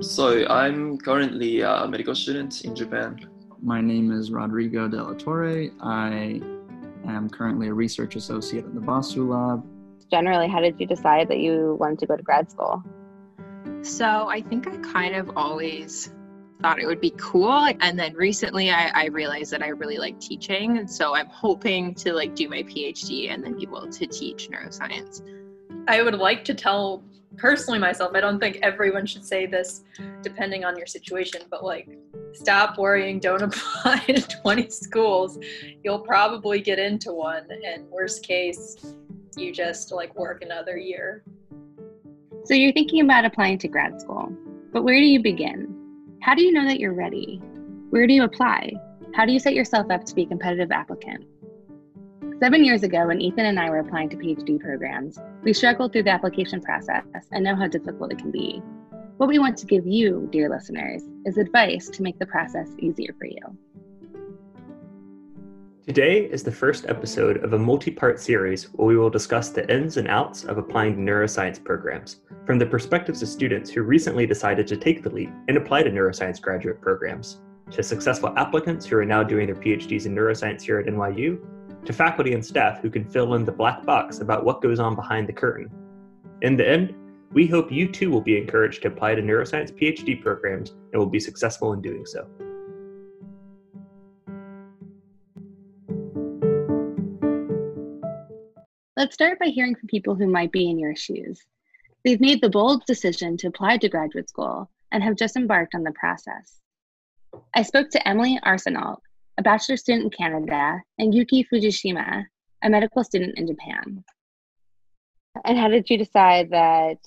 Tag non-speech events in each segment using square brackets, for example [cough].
So I'm currently a medical student in Japan. My name is Rodrigo De La Torre. I am currently a research associate at the Basu Lab. Generally, how did you decide that you wanted to go to grad school? So I think I kind of always thought it would be cool and then recently I, I, realized that i really like teaching and so i'm hoping to like do my phd and then be able to teach neuroscience i would like to tell personally myself i don't think everyone should say this depending on your situation but like stop worrying don't [laughs] apply to 20 schools. You'll probably get into one and worst case you just like work another year. So you're thinking about applying to grad school but where do you begin? How do you know that you're ready? Where do you apply? How do you set yourself up to be a competitive applicant Seven years ago, when Ethan and I were applying to PhD programs, we struggled through the application process and know how difficult it can be. What we want to give you, dear listeners, is advice to make the process easier for you. Today is the first episode of a multi part series where we will discuss the ins and outs of applying to neuroscience programs from the perspectives of students who recently decided to take the leap and apply to neuroscience graduate programs, to successful applicants who are now doing their PhDs in neuroscience here at NYU, to faculty and staff who can fill in the black box about what goes on behind the curtain. In the end, we hope you too will be encouraged to apply to neuroscience PhD programs and will be successful in doing so. Let's start by hearing from people who might be in your shoes. They've made the bold decision to apply to graduate school and have just embarked on the process. I spoke to Emily Arsenault, a bachelor student in Canada, and Yuki Fujishima, a medical student in Japan. And how did you decide that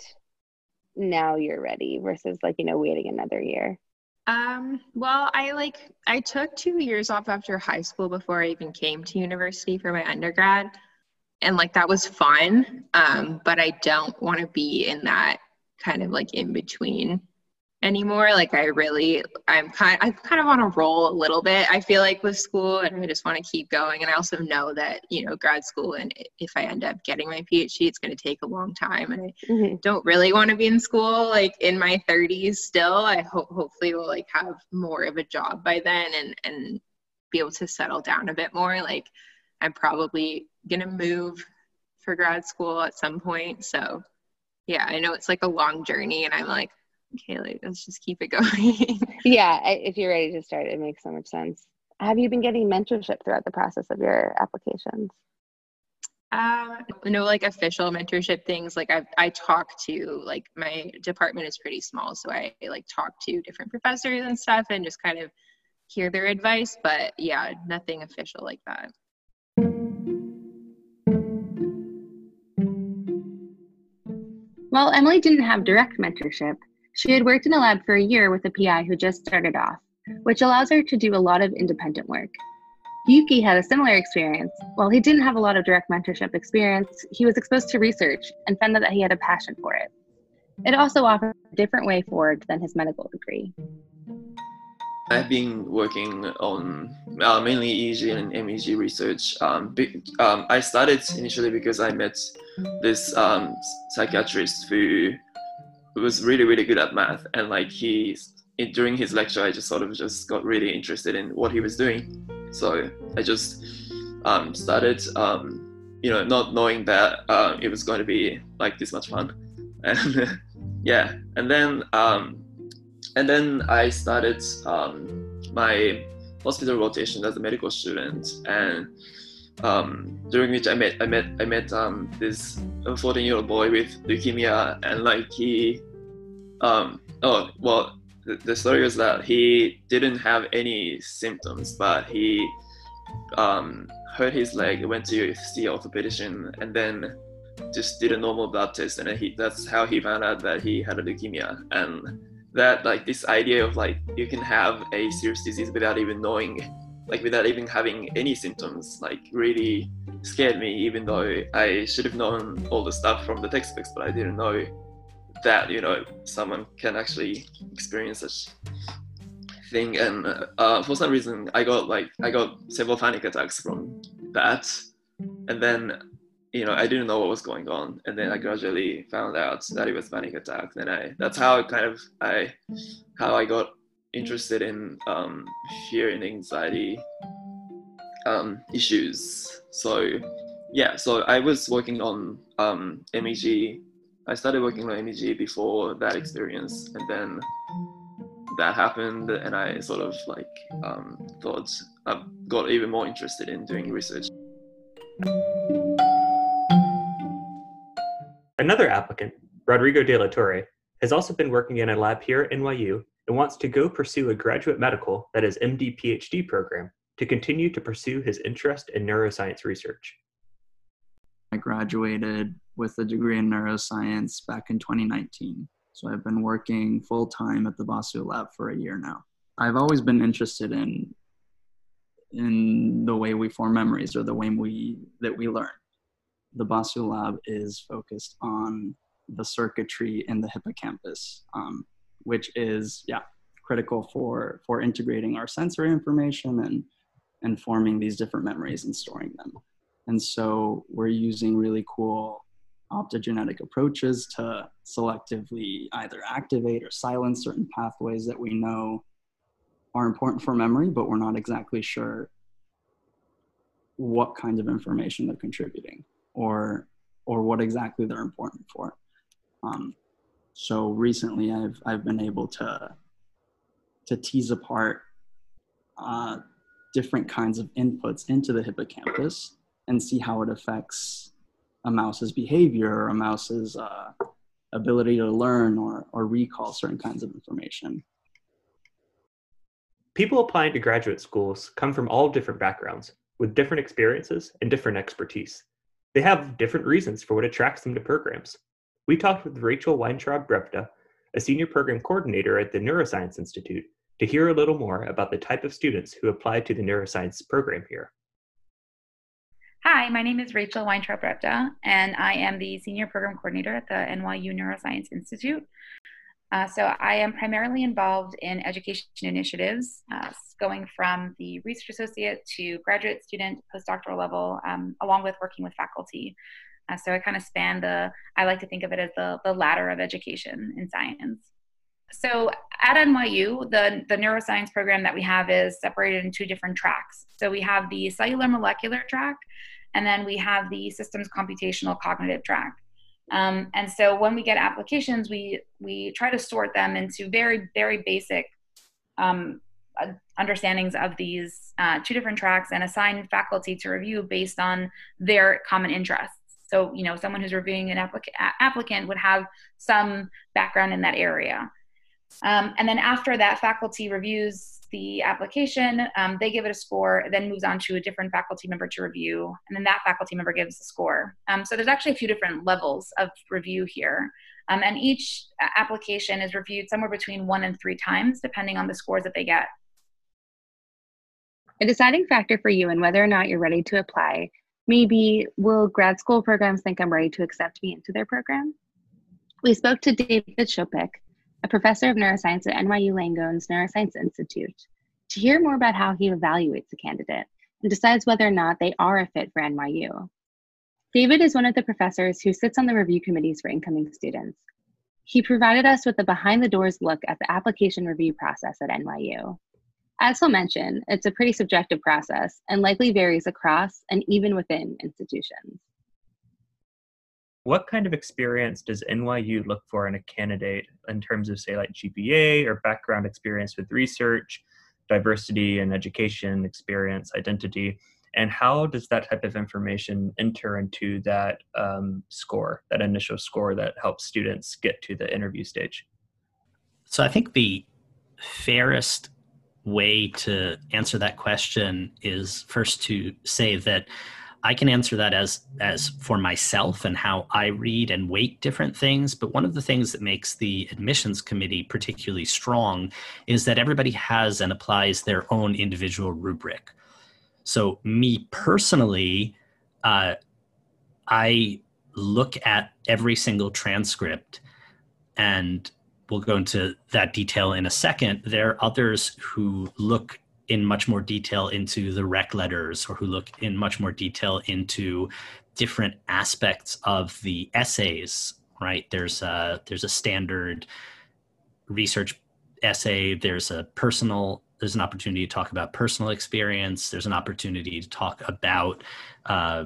now you're ready versus like, you know, waiting another year? Um, well, I like I took 2 years off after high school before I even came to university for my undergrad. And like that was fun. Um, but I don't want to be in that kind of like in between anymore. Like I really, I'm kind, I'm kind of on a roll a little bit. I feel like with school, and I just want to keep going. And I also know that you know grad school, and if I end up getting my PhD, it's going to take a long time, and I mm-hmm. don't really want to be in school like in my 30s still. I hope hopefully will like have more of a job by then, and and be able to settle down a bit more. Like I'm probably gonna move for grad school at some point, so yeah, I know it's like a long journey, and I'm like okay, like let's just keep it [laughs] going. yeah, if you're ready to start, it makes so much sense. Have you been getting mentorship throughout the process of your applications? Um, no, like official mentorship things. Like I, I talk to like my department is pretty small, so I like talk to different professors and stuff, and just kind of hear their advice. But yeah, nothing official like that. Well, Emily didn't have direct mentorship, she had worked in a lab for a year with a PI who just started off, which allows her to do a lot of independent work. Yuki had a similar experience. While he didn't have a lot of direct mentorship experience, he was exposed to research and found that he had a passion for it. It also offered a different way forward than his medical degree. I've been working on uh, mainly EEG and MEG research. Um, be, um, I started initially because I met this um, psychiatrist who was really really good at math. And like he during his lecture i just sort of just got really interested in what he was doing. So i just um, started um, you know not knowing that uh, it was going to be like this much fun. [laughs] And yeah. And then um, and then i started um, my hospital rotation as a medical student. And um, during which I met I met I met um, this 14 year old boy with leukemia and like he um, oh well the, the story was that he didn't have any symptoms but he um, hurt his leg went to see orthopedician and then just did a normal blood test and he that's how he found out that he had a leukemia. And that like this idea of like you can have a serious disease without even knowing like without even having any symptoms like really scared me even though i should have known all the stuff from the textbooks but i didn't know that you know someone can actually experience such thing. And uh, for some reason i got like i got several panic attacks from that. And then you know, I didn't know what was going on, and then I gradually found out that it was panic attack. Then I that's how I kind of I how I got interested in um, fear and anxiety um, issues. So yeah, so I was working on um, MEG. I started working on MEG before that experience, and then that happened, and I sort of like um, thought I got even more interested in doing research. Another applicant, Rodrigo de la Torre, has also been working in a lab here at NYU and wants to go pursue a graduate medical, that is MD PhD program, to continue to pursue his interest in neuroscience research. I graduated with a degree in neuroscience back in 2019. So I've been working full time at the Basu lab for a year now. I've always been interested in in the way we form memories or the way we that we learn. The Basu lab is focused on the circuitry in the hippocampus, um, which is yeah critical for for integrating our sensory information and and forming these different memories and storing them. And so we're using really cool optogenetic approaches to selectively either activate or silence certain pathways that we know are important for memory, but we're not exactly sure what kind of information they're contributing or or what exactly they're important for. Um, so recently, I've I've been able to to tease apart uh, different kinds of inputs into the hippocampus and see how it affects a mouse's behavior or a mouse's uh, ability to learn or, or recall certain kinds of information. People applying to graduate schools come from all different backgrounds, with different experiences and different expertise. They have different reasons for what attracts them to programs. We talked with Rachel Weintraub Brevda, a senior program coordinator at the Neuroscience Institute, to hear a little more about the type of students who apply to the neuroscience program here. Hi, my name is Rachel Weintraub Brevda, and I am the Senior Program Coordinator at the NYU Neuroscience Institute. Uh, so I am primarily involved in education initiatives, uh, going from the research associate to graduate student, postdoctoral level, um, along with working with faculty. Uh, so I kind of span the, I like to think of it as the, the ladder of education in science. So at NYU, the, the neuroscience program that we have is separated in two different tracks. So we have the cellular molecular track, and then we have the systems computational cognitive track. Um, and so when we get applications, we we try to sort them into very very basic um, uh, understandings of these uh, two different tracks and assign faculty to review based on their common interests. So you know, someone who's reviewing an applic- applicant would have some background in that area. Um, and then after that, faculty reviews the application, um, they give it a score, then moves on to a different faculty member to review, and then that faculty member gives a score. Um, so there's actually a few different levels of review here. Um, and each application is reviewed somewhere between one and three times, depending on the scores that they get. A deciding factor for you in whether or not you're ready to apply maybe will grad school programs think I'm ready to accept me into their program? We spoke to David Schoppik, a professor of neuroscience at NYU Langone's Neuroscience Institute, to hear more about how he evaluates a candidate and decides whether or not they are a fit for NYU. David is one of the professors who sits on the review committees for incoming students. He provided us with a behind the doors look at the application review process at NYU. As he'll mention, it's a pretty subjective process and likely varies across and even within institutions. What kind of experience does NYU look for in a candidate in terms of, say, like GPA or background experience with research, diversity and education, experience, identity? And how does that type of information enter into that um, score, that initial score that helps students get to the interview stage? So I think the fairest way to answer that question is first to say that I can answer that as as for myself and how I read and weight different things. But one of the things that makes the admissions committee particularly strong is that everybody has and applies their own individual rubric. So me personally, uh, I look at every single transcript and we'll go into that detail in a second. There are others who look in much more detail into the rec letters or who look in much more detail into different aspects of the essays right there's a there's a standard research essay there's a personal there's an opportunity to talk about personal experience there's an opportunity to talk about uh,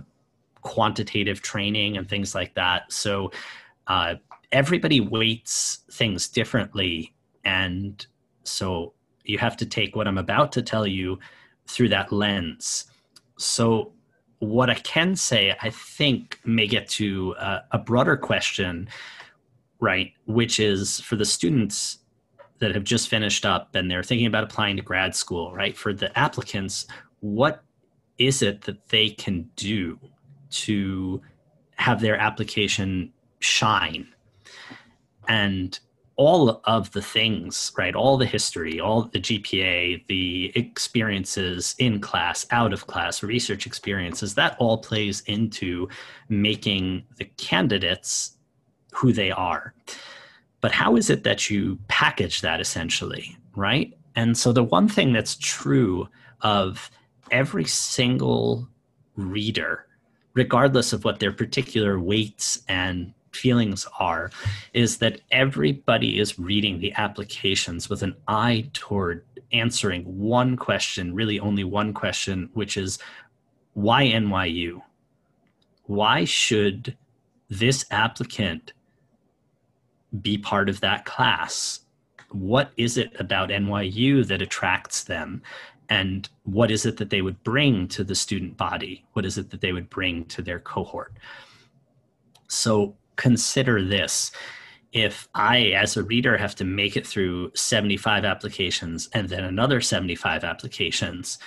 quantitative training and things like that so uh, everybody weights things differently and so you have to take what i'm about to tell you through that lens so what i can say i think may get to uh, a broader question right which is for the students that have just finished up and they're thinking about applying to grad school, right? For the applicants, what is it that they can do to have their application shine? And all of the things, right? All the history, all the GPA, the experiences in class, out of class, research experiences, that all plays into making the candidates who they are but how is it that you package that essentially, right? And so the one thing that's true of every single reader, regardless of what their particular weights and feelings are, is that everybody is reading the applications with an eye toward answering one question, really only one question, which is why NYU? Why should this applicant be part of that class? What is it about NYU that attracts them? And what is it that they would bring to the student body? What is it that they would bring to their cohort? So consider this. If I, as a reader, have to make it through 75 applications and then another 75 applications,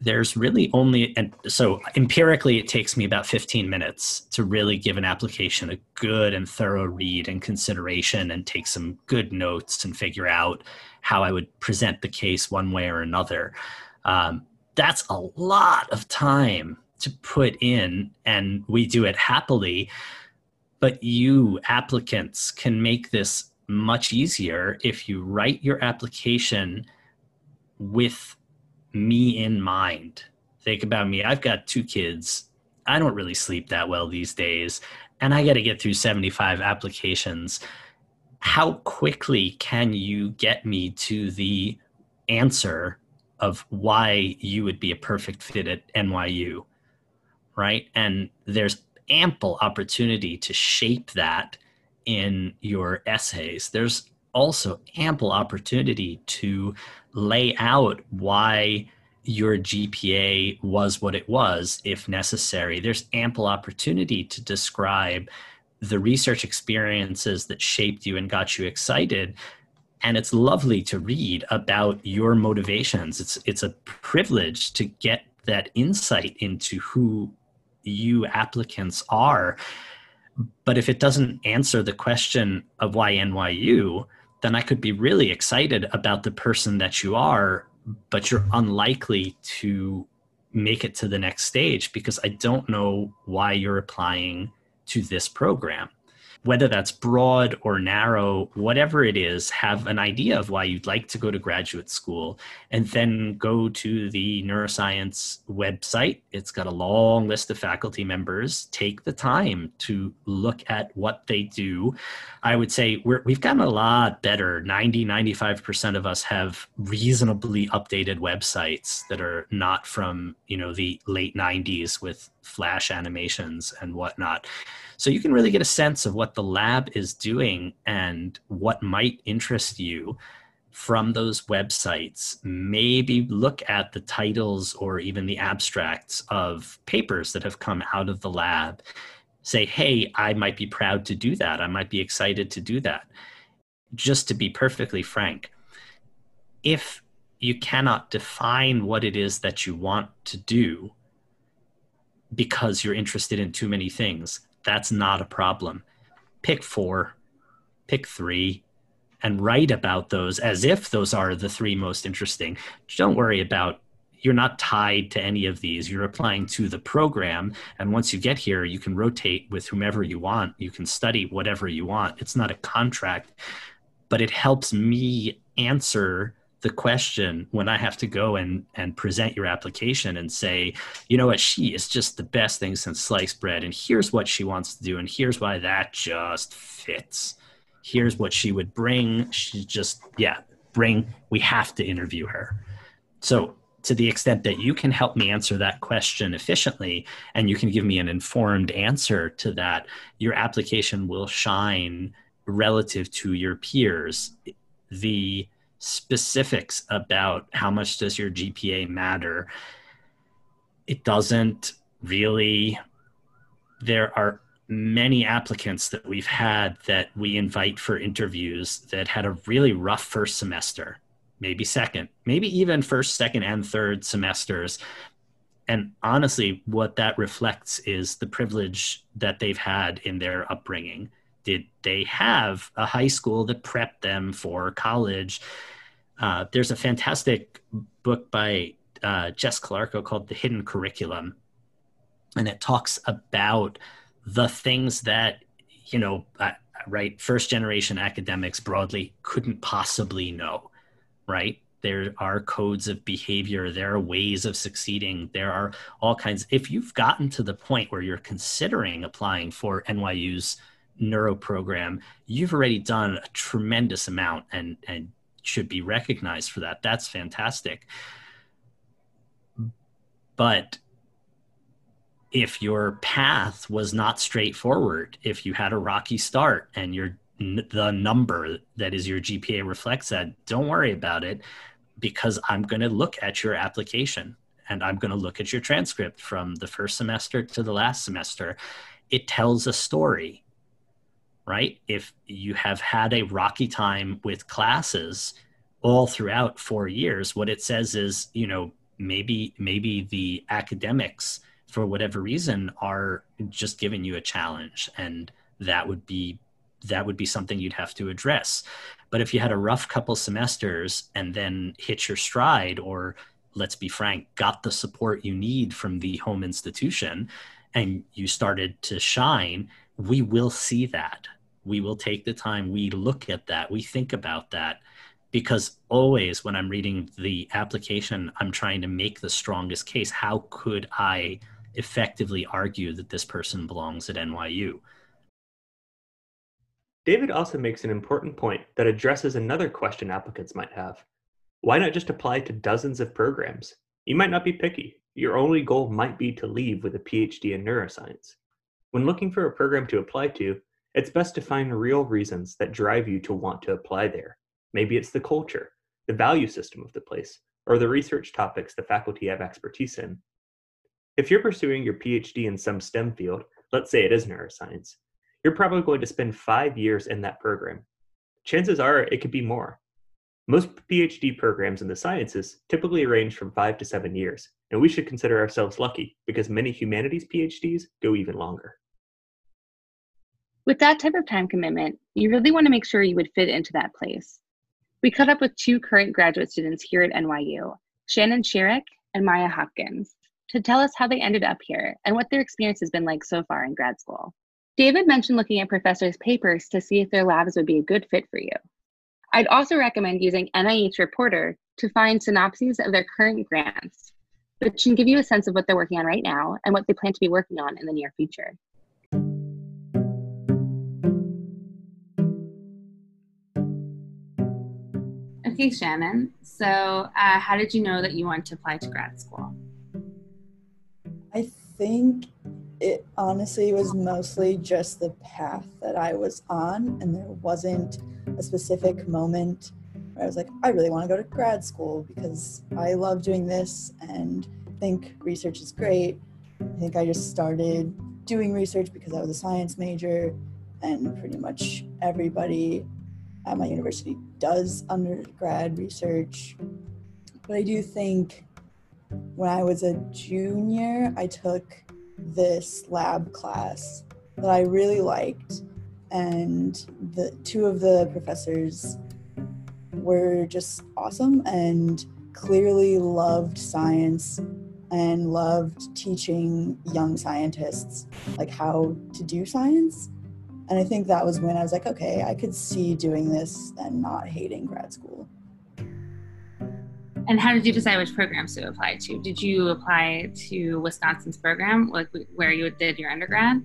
there's really only and so empirically it takes me about 15 minutes to really give an application a good and thorough read and consideration and take some good notes and figure out how i would present the case one way or another um, that's a lot of time to put in and we do it happily but you applicants can make this much easier if you write your application with me in mind. Think about me. I've got two kids. I don't really sleep that well these days, and I got to get through 75 applications. How quickly can you get me to the answer of why you would be a perfect fit at NYU? Right? And there's ample opportunity to shape that in your essays. There's also ample opportunity to lay out why your GPA was what it was if necessary. There's ample opportunity to describe the research experiences that shaped you and got you excited. And it's lovely to read about your motivations. It's it's a privilege to get that insight into who you applicants are. But if it doesn't answer the question of why NYU, then I could be really excited about the person that you are, but you're unlikely to make it to the next stage because I don't know why you're applying to this program whether that's broad or narrow, whatever it is, have an idea of why you'd like to go to graduate school and then go to the neuroscience website. It's got a long list of faculty members. Take the time to look at what they do. I would say we have gotten a lot better. 90, 95% of us have reasonably updated websites that are not from, you know, the late 90s with flash animations and whatnot. So you can really get a sense of what the lab is doing and what might interest you from those websites. Maybe look at the titles or even the abstracts of papers that have come out of the lab. Say, hey, I might be proud to do that. I might be excited to do that. Just to be perfectly frank, if you cannot define what it is that you want to do because you're interested in too many things, that's not a problem. Pick four, pick three, and write about those as if those are the three most interesting. Don't worry about you're not tied to any of these. You're applying to the program. And once you get here, you can rotate with whomever you want. You can study whatever you want. It's not a contract, but it helps me answer the question when I have to go and, and present your application and say, you know what, she is just the best thing since sliced bread, and here's what she wants to do, and here's why that just fits. Here's what she would bring. She just, yeah, bring, we have to interview her. So, to the extent that you can help me answer that question efficiently and you can give me an informed answer to that, your application will shine relative to your peers. The specifics about how much does your GPA matter, it doesn't really. There are many applicants that we've had that we invite for interviews that had a really rough first semester, maybe second, maybe even first, second, and third semesters. And honestly, what that reflects is the privilege that they've had in their upbringing. Did they have a high school that prepped them for college? Uh, there's a fantastic book by uh, Jess Calarco called The Hidden Curriculum, and it talks about the things that you know, uh, right, first generation academics broadly couldn't possibly know, right? There are codes of behavior, there are ways of succeeding, there are all kinds. If you've gotten to the point where you're considering applying for NYU's neuro program, you've already done a tremendous amount and and should be recognized for that. That's fantastic. But if your path was not straightforward, if you had a rocky start and your the number that is your GPA reflects that, don't worry about it because I'm going to look at your application and I'm going to look at your transcript from the first semester to the last semester. It tells a story right? If you have had a rocky time with classes all throughout four years, what it says is, you know, maybe maybe the academics for whatever reason are just giving you a challenge and that would be that would be something you'd have to address but if you had a rough couple semesters and then hit your stride or let's be frank got the support you need from the home institution and you started to shine we will see that we will take the time we look at that we think about that. Because always when i'm reading the application i'm trying to make the strongest case how could i effectively argue that this person belongs at nyu david also makes an important point that addresses another question applicants might have. Why not just apply to dozens of programs? You might not be picky. Your only goal might be to leave with a phd in neuroscience. When looking for a program to apply to it's best to find real reasons that drive you to want to apply there. Maybe it's the culture, the value system of the place, or the research topics the faculty have expertise in. If you're pursuing your PhD in some STEM field, let's say it is neuroscience, you're probably going to spend five years in that program. Chances are it could be more. Most PhD programs in the sciences typically range from five to seven years, and we should consider ourselves lucky because many humanities PhDs go even longer. With that type of time commitment, you really want to make sure you would fit into that place. We caught up with two current graduate students here at NYU, Shannon Sherrick and Maya Hopkins, to tell us how they ended up here and what their experience has been like so far in grad school. David mentioned looking at professors' papers to see if their labs would be a good fit for you. I'd also recommend using NIH Reporter to find synopses of their current grants, which can give you a sense of what they're working on right now and what they plan to be working on in the near future. Okay, Shannon. So, uh, how did you know that you wanted to apply to grad school? I think it honestly was mostly just the path that I was on, and there wasn't a specific moment where I was like, I really want to go to grad school because I love doing this and think research is great. I think I just started doing research because I was a science major, and pretty much everybody at my university does undergrad research. But I do think when I was a junior, I took this lab class that I really liked. And the two of the professors were just awesome and clearly loved science and loved teaching young scientists like how to do science and I think that was when I was like, okay, I could see doing this and not hating grad school. And how did you decide which programs to apply to? Did you apply to Wisconsin's program, like where you did your undergrad?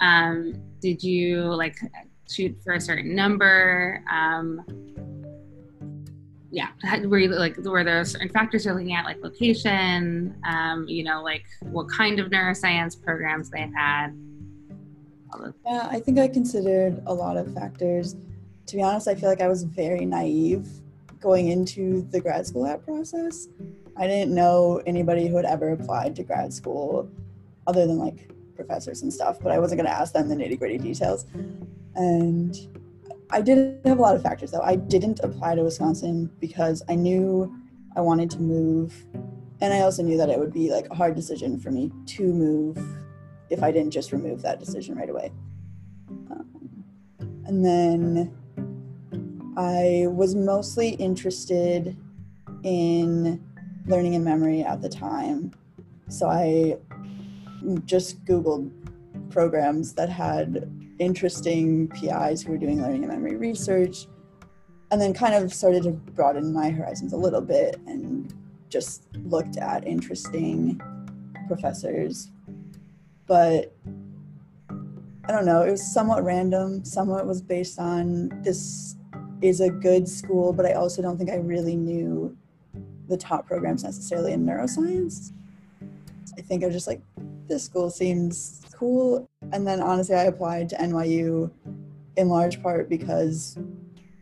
Um, did you like shoot for a certain number? Um, yeah, were you like were there certain factors you're looking at, like location? Um, you know, like what kind of neuroscience programs they had? Yeah, I think I considered a lot of factors. To be honest, I feel like I was very naive going into the grad school app process. I didn't know anybody who had ever applied to grad school other than like professors and stuff, but I wasn't going to ask them the nitty gritty details. And I did have a lot of factors though. I didn't apply to Wisconsin because I knew I wanted to move. And I also knew that it would be like a hard decision for me to move if I didn't just remove that decision right away. Um, and then I was mostly interested in learning and memory at the time. So I just Googled programs that had interesting PIs who were doing learning and memory research, and then kind of started to broaden my horizons a little bit and just looked at interesting professors. But I don't know, it was somewhat random. Somewhat was based on this is a good school, but I also don't think I really knew the top programs necessarily in neuroscience. I think I was just like, this school seems cool. And then honestly, I applied to NYU in large part because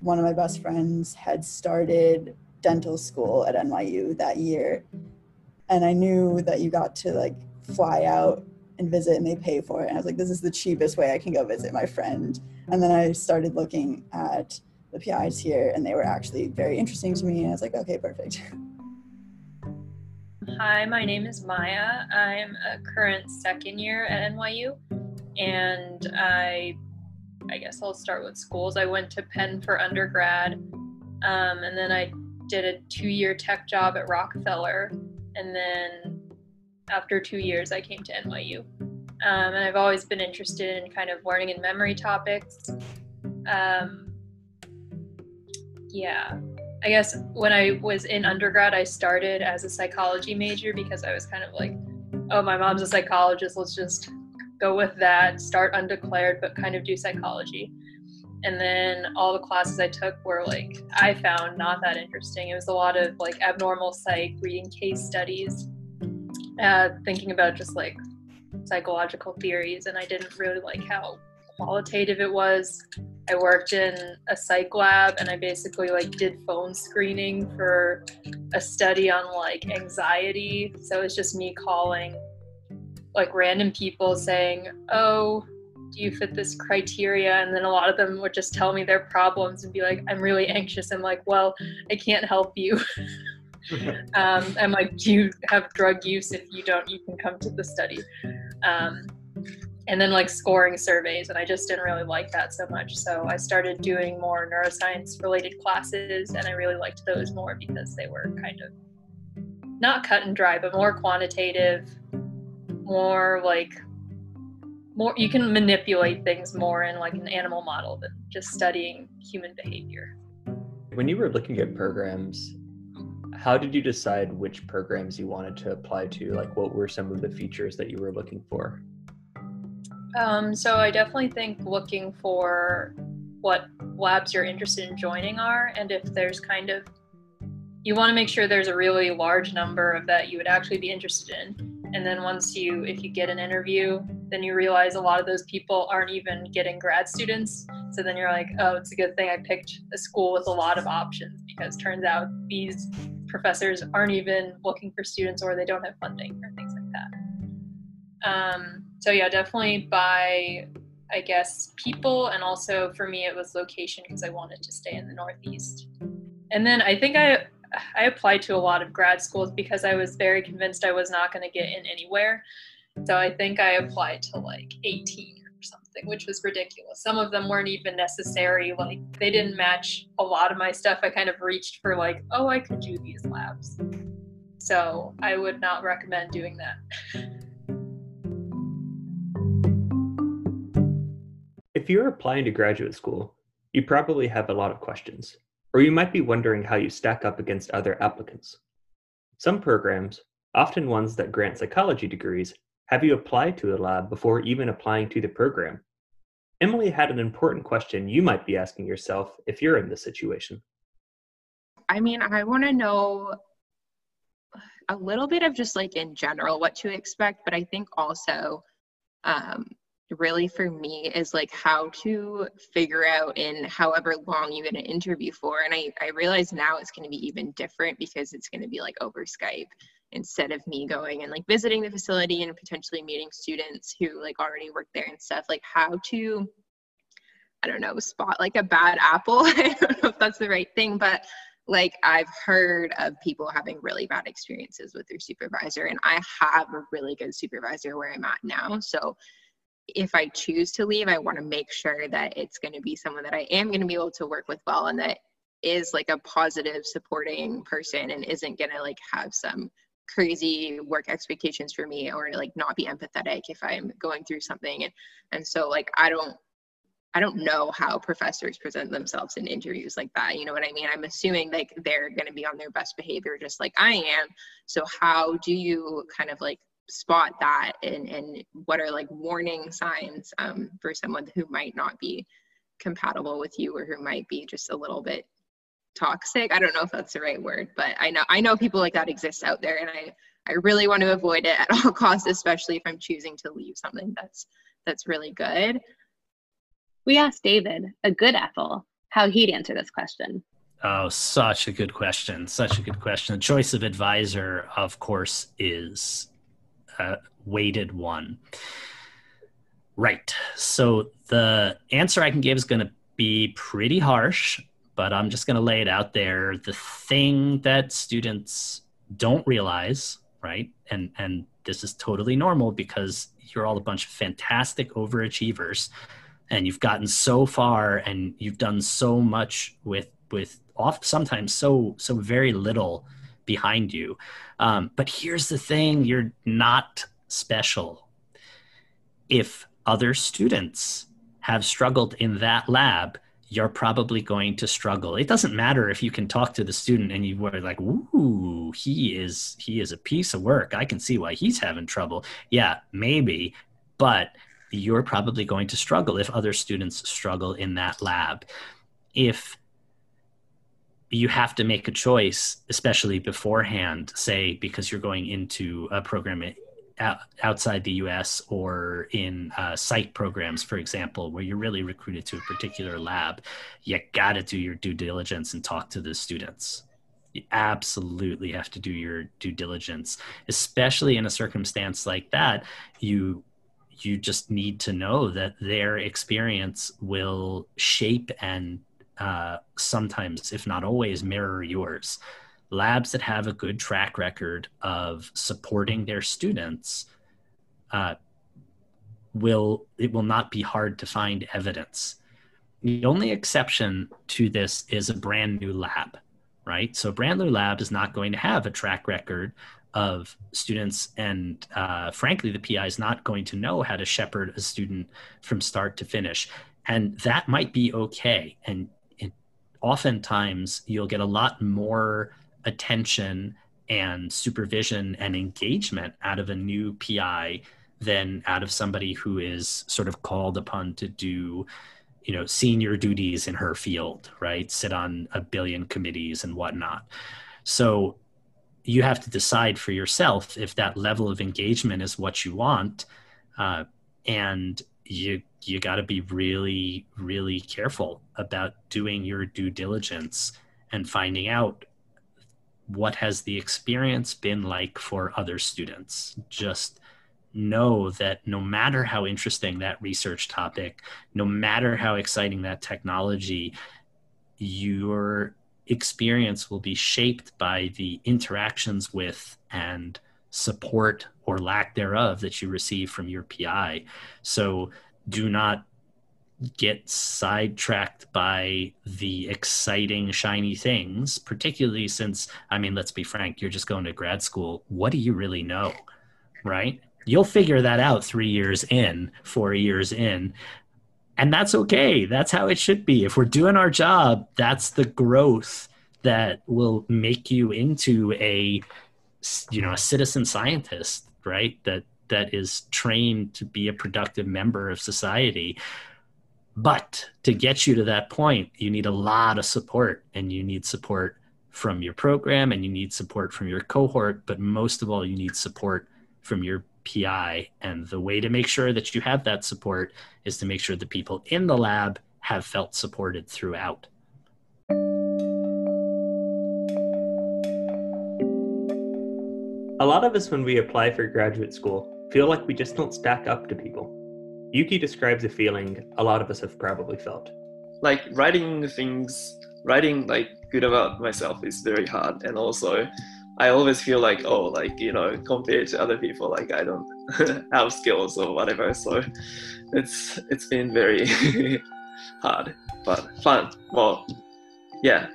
one of my best friends had started dental school at NYU that year. And I knew that you got to like fly out and visit and they pay for it. And I was like, this is the cheapest way I can go visit my friend. And then I started looking at the PIs here and they were actually very interesting to me. And I was like, okay, perfect. Hi, my name is Maya. I'm a current second year at NYU and I I guess I'll start with schools. I went to Penn for undergrad um, and then I did a two year tech job at Rockefeller and then after two years I came to NYU. Um, and I've always been interested in kind of learning and memory topics. Um, yeah. I guess when I was in undergrad, I started as a psychology major because I was kind of like, oh, my mom's a psychologist. Let's just go with that, start undeclared, but kind of do psychology. And then all the classes I took were like, I found not that interesting. It was a lot of like abnormal psych, reading case studies, uh, thinking about just like psychological theories. And I didn't really like how qualitative it was. I worked in a psych lab and I basically like did phone screening for a study on like anxiety. So it's just me calling like random people saying, "Oh, do you fit this criteria?" And then a lot of them would just tell me their problems and be like, "I'm really anxious." I'm like, "Well, I can't help you." [laughs] um, I'm like, "Do you have drug use? If you don't, you can come to the study." Um, and then like scoring surveys and i just didn't really like that so much so i started doing more neuroscience related classes and i really liked those more because they were kind of not cut and dry but more quantitative more like more you can manipulate things more in like an animal model than just studying human behavior when you were looking at programs how did you decide which programs you wanted to apply to like what were some of the features that you were looking for um, so I definitely think looking for what labs you're interested in joining are, and if there's kind of you want to make sure there's a really large number of that you would actually be interested in. And then once you, if you get an interview, then you realize a lot of those people aren't even getting grad students. So then you're like, oh, it's a good thing I picked a school with a lot of options because turns out these professors aren't even looking for students or they don't have funding or things like that. Um, so yeah, definitely by I guess people and also for me it was location because I wanted to stay in the Northeast. And then I think I I applied to a lot of grad schools because I was very convinced I was not going to get in anywhere. So I think I applied to like 18 or something, which was ridiculous. Some of them weren't even necessary. Like they didn't match a lot of my stuff. I kind of reached for like, oh, I could do these labs. So I would not recommend doing that. If you're applying to graduate school, you probably have a lot of questions, or you might be wondering how you stack up against other applicants. Some programs, often ones that grant psychology degrees, have you applied to a lab before even applying to the program. Emily had an important question you might be asking yourself if you're in this situation. I mean, I want to know a little bit of just like in general what to expect, but I think also um, really for me is like how to figure out in however long you're going to interview for. And I, I realize now it's going to be even different because it's going to be like over Skype instead of me going and like visiting the facility and potentially meeting students who like already work there and stuff. Like how to, I don't know, spot like a bad apple. [laughs] I don't know if that's the right thing, but like I've heard of people having really bad experiences with their supervisor, and I have a really good supervisor where I'm at now. So if I choose to leave, I want to make sure that it's going to be someone that I am going to be able to work with well and that is like a positive supporting person and isn't going to like have some crazy work expectations for me or like not be empathetic if I'm going through something and and so like I don't I don't know how professors present themselves in interviews like that. You know what I mean? I'm assuming like they're going to be on their best behavior just like I am. So how do you kind of like spot that and and what are like warning signs um, for someone who might not be compatible with you or who might be just a little bit toxic? I don't know if that's the right word, but I know I know people like that exist out there and I I really want to avoid it at [laughs] all costs, especially if I'm choosing to leave something that's that's really good. We asked David, a good Ethel, how he'd answer this question. Oh, such a good question. Such a good question. The choice of advisor, of course, is a weighted one. Right. So the answer I can give is going to be pretty harsh, but I'm just going to lay it out there. The thing that students don't realize, right? And and this is totally normal because you're all a bunch of fantastic overachievers and you've gotten so far and you've done so much with with off sometimes so so very little behind you um, but here's the thing you're not special if other students have struggled in that lab you're probably going to struggle. It doesn't matter if you can talk to the student and you were like ooh he is he is a piece of work. I can see why he's having trouble. Yeah maybe but you're probably going to struggle if other students struggle in that lab. If you have to make a choice, especially beforehand, say because you're going into a program outside the US or in uh, site programs, for example, where you're really recruited to a particular lab, you got to do your due diligence and talk to the students. You absolutely have to do your due diligence, especially in a circumstance like that. You you just need to know that their experience will shape and uh, sometimes, if not always, mirror yours. Labs that have a good track record of supporting their students uh, will it will not be hard to find evidence. The only exception to this is a brand new lab, right? So, brand new lab is not going to have a track record of students and uh, frankly the pi is not going to know how to shepherd a student from start to finish and that might be okay and oftentimes you'll get a lot more attention and supervision and engagement out of a new pi than out of somebody who is sort of called upon to do you know senior duties in her field right? Sit on a billion committees and whatnot. So you have to decide for yourself if that level of engagement is what you want uh, and you you got to be really really careful about doing your due diligence and finding out what has the experience been like for other students just know that no matter how interesting that research topic no matter how exciting that technology you're experience will be shaped by the interactions with and support or lack thereof that you receive from your PI. So do not get sidetracked by the exciting, shiny things, particularly since, I mean, let's be frank, you're just going to grad school. What do you really know? Right? You'll figure that out three years in, four years in and that's okay that's how it should be if we're doing our job that's the growth that will make you into a you know a citizen scientist right that that is trained to be a productive member of society but to get you to that point you need a lot of support and you need support from your program and you need support from your cohort but most of all you need support from your pi and the way to make sure that you have that support is to make sure the people in the lab have felt supported throughout A lot of us, when we apply for graduate school, feel like we just don't stack up to people. Yuki describes a feeling a lot of us have probably felt. Like writing things, writing like good about myself is very hard, and also I always feel like oh, like you know, compared to other people, like I don't [laughs] have skills or whatever. So it's it's been very [laughs] hard, but fun. Well, yeah,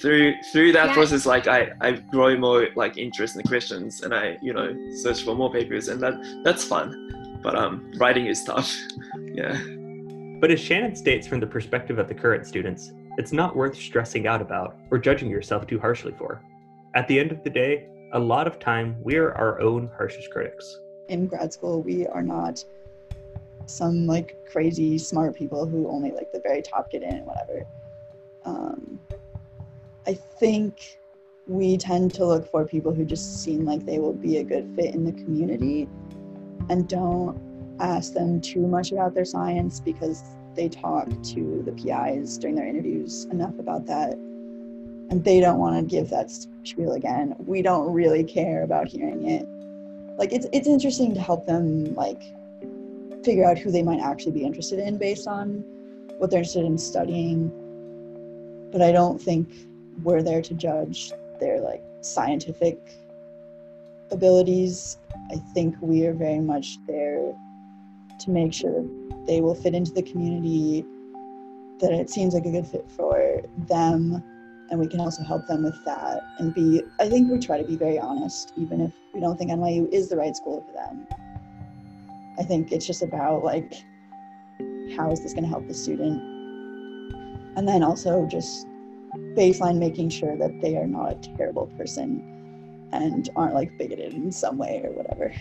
through through that Yeah. process like i i grow more like interest in the questions and i you know search for more papers and that that's fun but um writing is tough [laughs] yeah But as Shannon states from the perspective of the current students, it's not worth stressing out about or judging yourself too harshly for. At the end of the day, a lot of time we are our own harshest critics. in grad school we are not some like crazy smart people who only like the very top get in and whatever um, i think we tend to look for people who just seem like they will be a good fit in the community and don't ask them too much about their science because they talk to the pis during their interviews enough about that. And they don't want to give that spiel again. We don't really care about hearing it. Like it's it's interesting to help them like figure out who they might actually be interested in based on what they're interested in studying. But i don't think we're there to judge their like scientific abilities i think we are very much there to make sure they will fit into the community that it seems like a good fit for them and we can also help them with that and be i think we try to be very honest even if we don't think nyu is the right school for them. I think it's just about like how is this going to help the student? And then also just baseline making sure that they are not a terrible person and aren't like bigoted in some way or whatever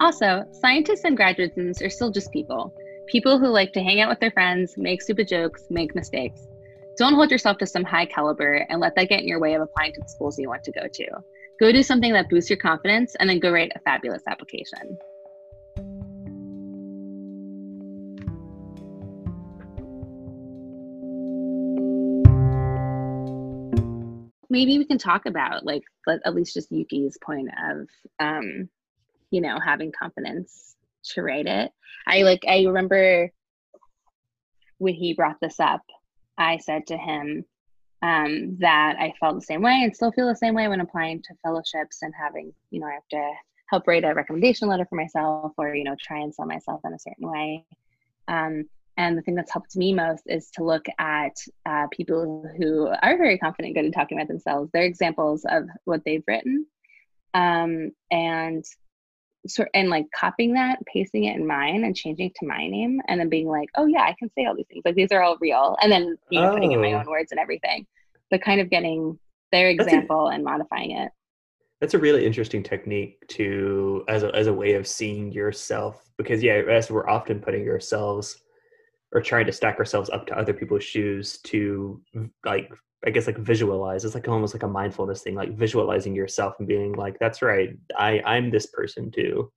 Also, scientists and graduate students are still just people. People who like to hang out with their friends, make stupid jokes, make mistakes. Don't hold yourself to some high caliber and let that get in your way of applying to the schools you want to go to. Go do something that boosts your confidence and then go write a fabulous application. Maybe we can talk about like at least just Yuki's point of um, you know, having confidence to write it. I like I remember when he brought this up, I said to him um, that I felt the same way and still feel the same way when applying to fellowships and having, you know, I have to help write a recommendation letter for myself or, you know, try and sell myself in a certain way. Um, and the thing that's helped me most is to look at uh, people who are very confident, good at talking about themselves, their examples of what they've written, um, and sort and like copying that, pasting it in mine, and changing it to my name, and then being like, oh yeah, I can say all these things. Like these are all real, and then you know putting in my Oh. own words and everything. But kind of getting their That's a- example and modifying it. That's a really interesting technique to as a, as a way of seeing yourself because yeah, as we're often putting ourselves or trying to stack ourselves up to other people's shoes to like I guess like visualize. It's like almost like a mindfulness thing, like visualizing yourself and being like, "That's right, I I'm this person too."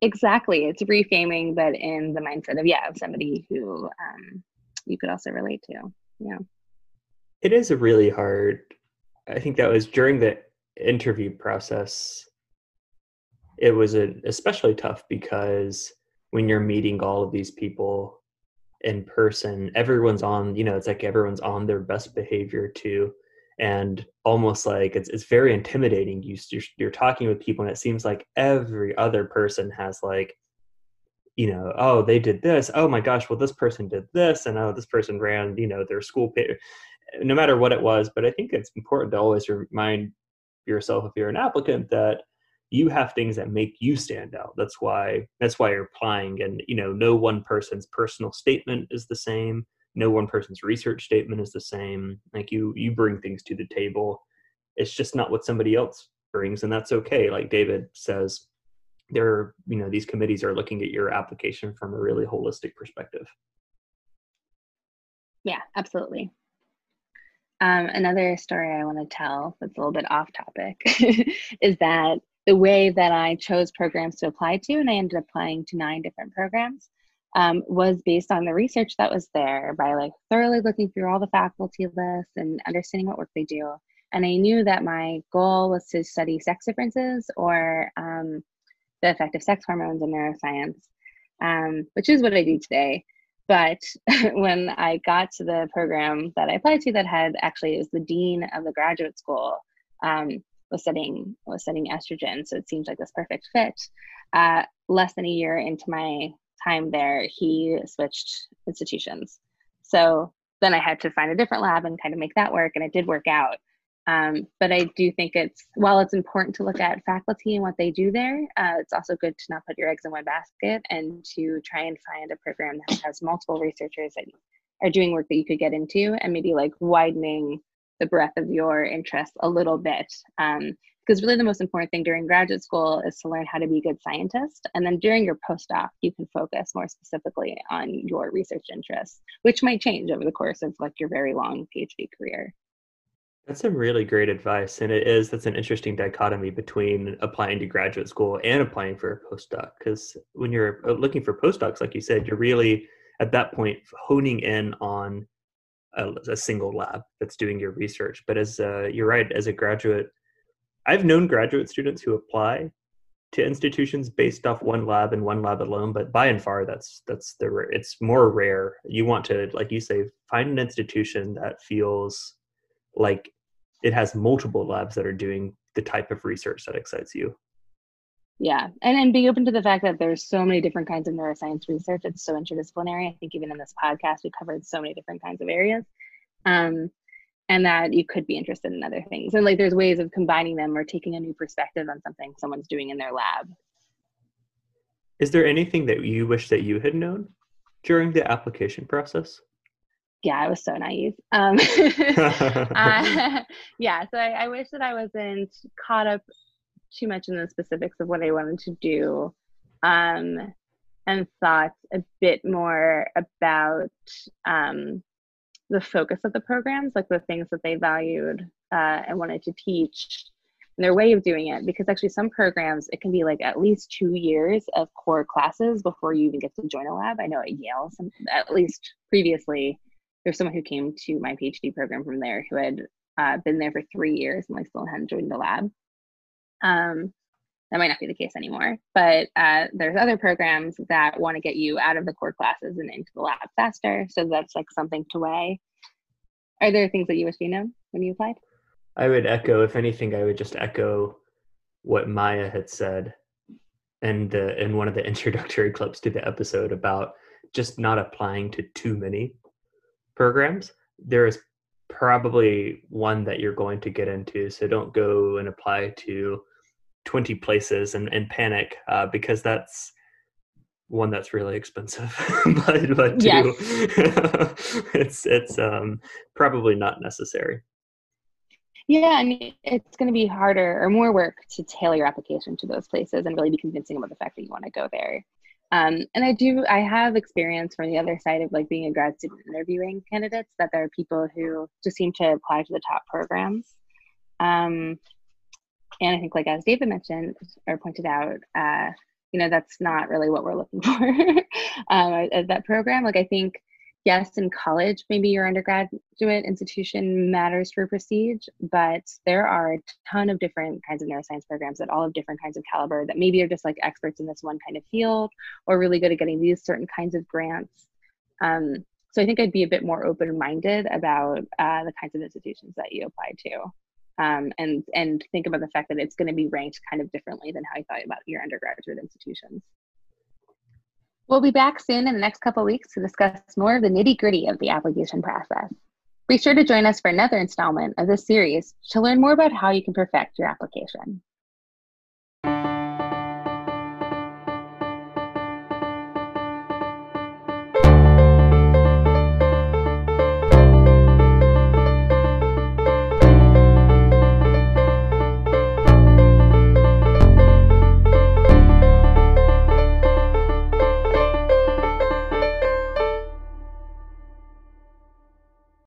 Exactly, it's reframing, but in the mindset of yeah, of somebody who um, you could also relate to. Yeah. It is a really hard. I think that was during the interview process. It was a, especially tough because when you're meeting all of these people in person, everyone's on. You know, it's like everyone's on their best behavior too, and almost like it's it's very intimidating. You you're, you're talking with people, and it seems like every other person has like you know, oh, they did this. Oh my gosh, well, this person did this, and oh, this person ran, you know, their school no matter what it was. But I think it's important to always remind yourself if you're an applicant that you have things that make you stand out. That's why that's why you're applying. And you know, no one person's personal statement is the same. No one person's research statement is the same. Like you you bring things to the table it's just not what somebody else brings and that's okay like david says there are you know these committees are looking at your application from a really holistic perspective yeah absolutely um, another story i want to tell that's a little bit off topic [laughs] is that the way that i chose programs to apply to and i ended up applying to nine different programs um, was based on the research that was there by like thoroughly looking through all the faculty lists and understanding what work they do and I knew that my goal was to study sex differences or um, the effect of sex hormones in neuroscience, um, which is what I do today. But [laughs] when I got to the program that I applied to, that had actually is the dean of the graduate school, um, was studying was studying estrogen, so it seems like this perfect fit. Uh, less than a year into my time there, he switched institutions. So then I had to find a different lab and kind of make that work, and it did work out. Um, but I do think it's while it's important to look at faculty and what they do there, uh, it's also good to not put your eggs in one basket and to try and find a program that has multiple researchers that are doing work that you could get into and maybe like widening the breadth of your interests a little bit. Um, because really the most important thing during graduate school is to learn how to be a good scientist. And then during your postdoc, you can focus more specifically on your research interests, which might change over the course of like your very long PhD career. That's some really great advice. And it is, that's an interesting dichotomy between applying to graduate school and applying for a postdoc. Because when you're uh, looking for postdocs, like you said, you're really at that point honing in on a, a single lab that's doing your research. But as uh, you're right, as a graduate, I've known graduate students who apply to institutions based off one lab and one lab alone but by and far that's that's the it's more rare you want to like you say find an institution that feels like it has multiple labs that are doing the type of research that excites you yeah and and be open to the fact that there's so many different kinds of neuroscience research it's so interdisciplinary. I think even in this podcast we covered so many different kinds of areas um, and that you could be interested in other things. And like there's ways of combining them or taking a new perspective on something someone's doing in their lab. Is there anything that you wish that you had known during the application process? Yeah, I was so naive. Um, [laughs] [laughs] uh, [laughs] yeah, so I, I, wish that I wasn't caught up too much in the specifics of what I wanted to do, um, and thought a bit more about um, the focus of the programs, like the things that they valued uh, and wanted to teach, and their way of doing it. Because actually, some programs it can be like at least two years of core classes before you even get to join a lab. I know at Yale, some, at least previously there's someone who came to my PhD program from there who had uh, been there for three years and like still hadn't joined the lab. Um, that might not be the case anymore, but uh, there's other programs that want to get you out of the core classes and into the lab faster. So that's like something to weigh. Are there things that you wish you know when you applied? I would echo, if anything, I would just echo what Maya had said and uh, in one of the [laughs] introductory clips to the episode about just not applying to too many programs, there is probably one that you're going to get into. So don't go and apply to 20 places and, and panic uh, because that's one that's really expensive. [laughs] but but two, yes. [laughs] it's it's um, probably not necessary. Yeah, I mean, it's going to be harder or more work to tailor your application to those places and really be convincing about the fact that you want to go there. Um, and I do, I have experience from the other side of like being a grad student interviewing candidates that there are people who just seem to apply to the top programs. Um, and I think, like as David mentioned or pointed out, uh, you know, that's not really what we're looking [laughs] for um, at that program. Like I think yes, in college, maybe your undergraduate institution matters for prestige, but there are a ton of different kinds of neuroscience programs that all have different kinds of caliber that maybe are just like experts in this one kind of field or really good at getting these certain kinds of grants. Um, so I think I'd be a bit more open-minded about uh, the kinds of institutions that you apply to. Um, and and think about the fact that it's going to be ranked kind of differently than how you thought about your undergraduate institutions. We'll be back soon in the next couple weeks to discuss more of the nitty gritty of the application process. Be sure to join us for another installment of this series to learn more about how you can perfect your application.